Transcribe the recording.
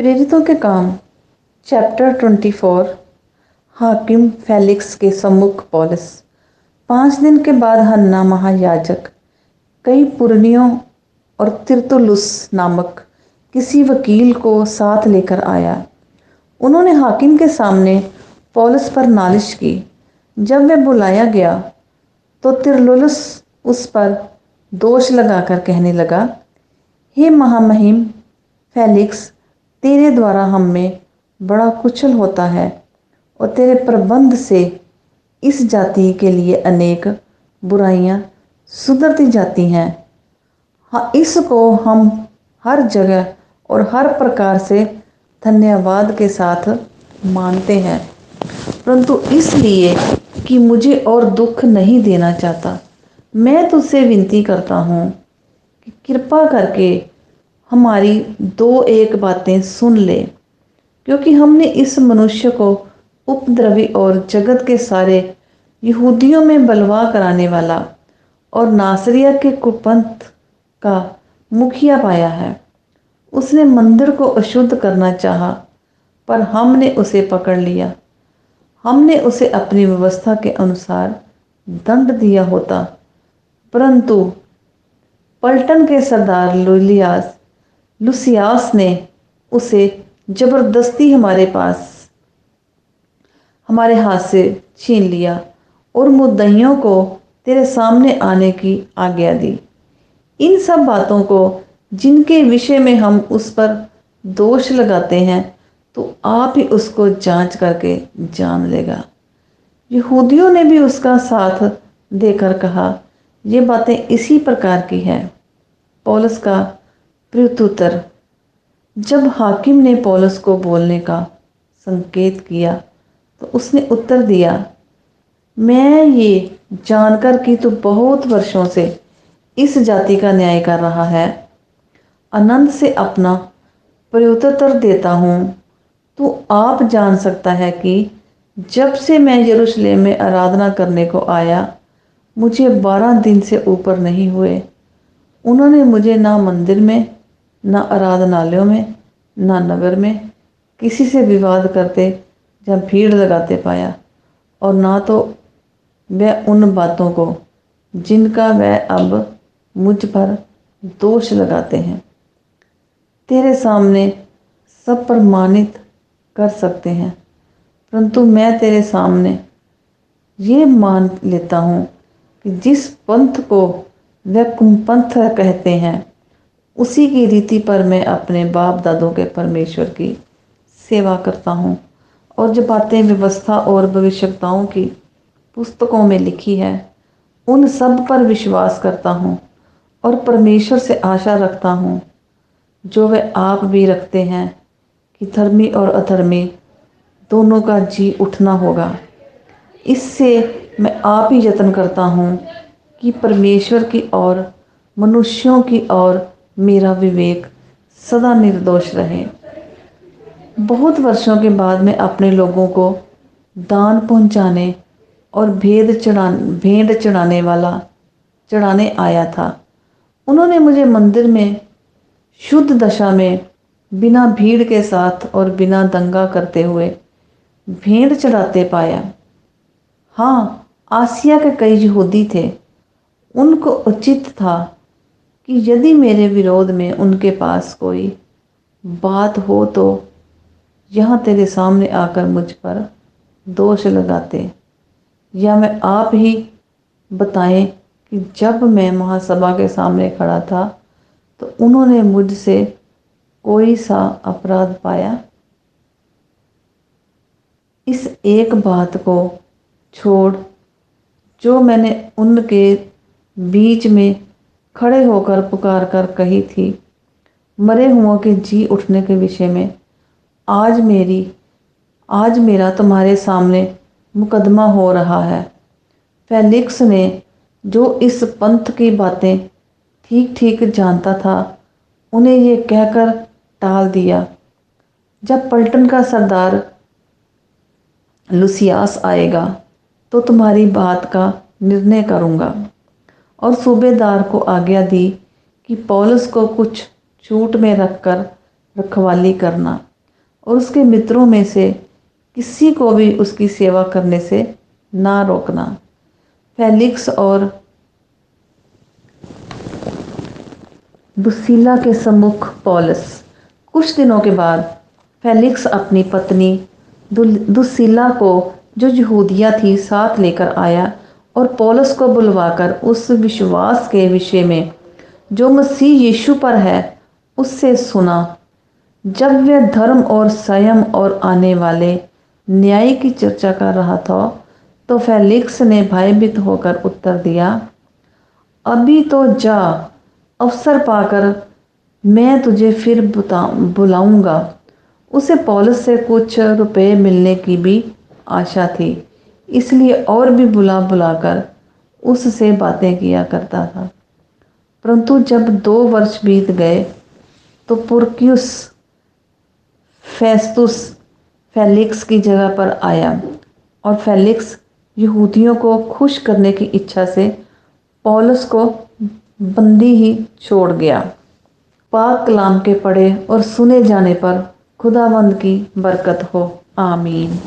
प्रेरितों के काम। चैप्टर 24 हाकिम फेलिक्स के सम्मुख पॉलिस। पाँच दिन के बाद हन्ना महायाजक। कई पुरनियों और तिरतुलुस नामक किसी वकील को साथ लेकर आया। उन्होंने हाकिम के सामने पॉलिस पर नालिश की। जब वह बुलाया गया तो तिरलुलुस उस पर दोष लगाकर कहने लगा, हे महामहिम, फेलिक्स तेरे द्वारा हम में बड़ा कुचल होता है और तेरे प्रबंध से इस जाति के लिए अनेक बुराइयाँ सुधरती जाती हैं। हाँ इसको हम हर जगह और हर प्रकार से धन्यवाद के साथ मानते हैं। परंतु इसलिए कि मुझे और दुख नहीं देना चाहता, मैं तुझसे विनती करता हूँ कि कृपा करके हमारी दो एक बातें सुन ले, क्योंकि हमने इस मनुष्य को उपद्रवी और जगत के सारे यहूदियों में बलवा कराने वाला और नासरिया के कुपंथ का मुखिया पाया है। उसने मंदिर को अशुद्ध करना चाहा, पर हमने उसे पकड़ लिया। हमने उसे अपनी व्यवस्था के अनुसार दंड दिया होता, परंतु पलटन के सरदार लुलियास लुसियास ने उसे ज़बरदस्ती हमारे पास, हमारे हाथ से छीन लिया और मुद्दइयों को तेरे सामने आने की आज्ञा दी। इन सब बातों को जिनके विषय में हम उस पर दोष लगाते हैं तो आप ही उसको जाँच करके जान लेगा। यहूदियों ने भी उसका साथ देकर कहा, ये बातें इसी प्रकार की है। पौलस का प्रत्युत्तर, जब हाकिम ने पौलस को बोलने का संकेत किया तो उसने उत्तर दिया, मैं ये जानकर कि तू बहुत वर्षों से इस जाति का न्याय कर रहा है, आनंद से अपना प्रत्युत्तर देता हूँ। तो आप जान सकता है कि जब से मैं यरूशलेम में आराधना करने को आया, मुझे बारह दिन से ऊपर नहीं हुए। उन्होंने मुझे ना मंदिर में ना आराधनालयों में, ना नगर में, किसी से विवाद करते या भीड़ लगाते पाया। और ना तो वह उन बातों को, जिनका वह अब मुझ पर दोष लगाते हैं, तेरे सामने सब प्रमाणित कर सकते हैं। परंतु मैं तेरे सामने ये मान लेता हूँ कि जिस पंथ को वह कुमपंथ कहते हैं उसी की रीति पर मैं अपने बाप दादों के परमेश्वर की सेवा करता हूँ और जो बातें व्यवस्था और भविष्यताओं की पुस्तकों में लिखी है, उन सब पर विश्वास करता हूँ और परमेश्वर से आशा रखता हूँ। जो वे आप भी रखते हैं कि धर्मी और अधर्मी दोनों का जी उठना होगा। इससे मैं आप ही यत्न करता हूँ कि परमेश्वर की और मनुष्यों की और मेरा विवेक सदा निर्दोष रहे। बहुत वर्षों के बाद मैं अपने लोगों को दान पहुँचाने और भेद चढ़ा भेंट चढ़ाने वाला, चढ़ाने आया था। उन्होंने मुझे मंदिर में शुद्ध दशा में बिना भीड़ के साथ और बिना दंगा करते हुए भेंट चढ़ाते पाया। हाँ आसिया के कई यहूदी थे। उनको उचित था कि यदि मेरे विरोध में उनके पास कोई बात हो तो यहाँ तेरे सामने आकर मुझ पर दोष लगाते। या मैं आप ही बताएँ कि जब मैं महासभा के सामने खड़ा था तो उन्होंने मुझसे कोई सा अपराध पाया? इस एक बात को छोड़, जो मैंने उनके बीच में खड़े होकर पुकार कर कही थी, मरे हुओं के जी उठने के विषय में, आज मेरी, आज मेरा तुम्हारे सामने मुकदमा हो रहा है। फेलिक्स ने जो इस पंथ की बातें ठीक ठीक जानता था, उन्हें ये कहकर टाल दिया। जब पलटन का सरदार लुसियास आएगा तो तुम्हारी बात का निर्णय करूँगा। और सूबेदार को आज्ञा दी कि पौलुस को कुछ छूट में रखकर रखवाली करना और उसके मित्रों में से किसी को भी उसकी सेवा करने से ना रोकना। फेलिक्स और दुसीला के सम्मुख पॉलस। कुछ दिनों के बाद फेलिक्स अपनी पत्नी दुसीला को जो यहूदिया थी साथ लेकर आया और पौलस को बुलवाकर उस विश्वास के विषय में जो मसीह यीशु पर है, उससे सुना। जब वह धर्म और संयम और आने वाले न्याय की चर्चा कर रहा था तो फेलिक्स ने भयभीत होकर उत्तर दिया, अभी तो जा, अवसर पाकर मैं तुझे फिर बुलाऊँगा। उसे पॉलिस से कुछ रुपए मिलने की भी आशा थी। इसलिए और भी बुला बुलाकर उससे बातें किया करता था। परंतु जब दो वर्ष बीत गए तो पुरक्यूस फेस्तुस, फेलिक्स की जगह पर आया और फेलिक्स यहूदियों को खुश करने की इच्छा से पौलस को बंदी ही छोड़ गया। पाक कलाम के पढ़े और सुने जाने पर खुदावंद की बरकत हो। आमीन।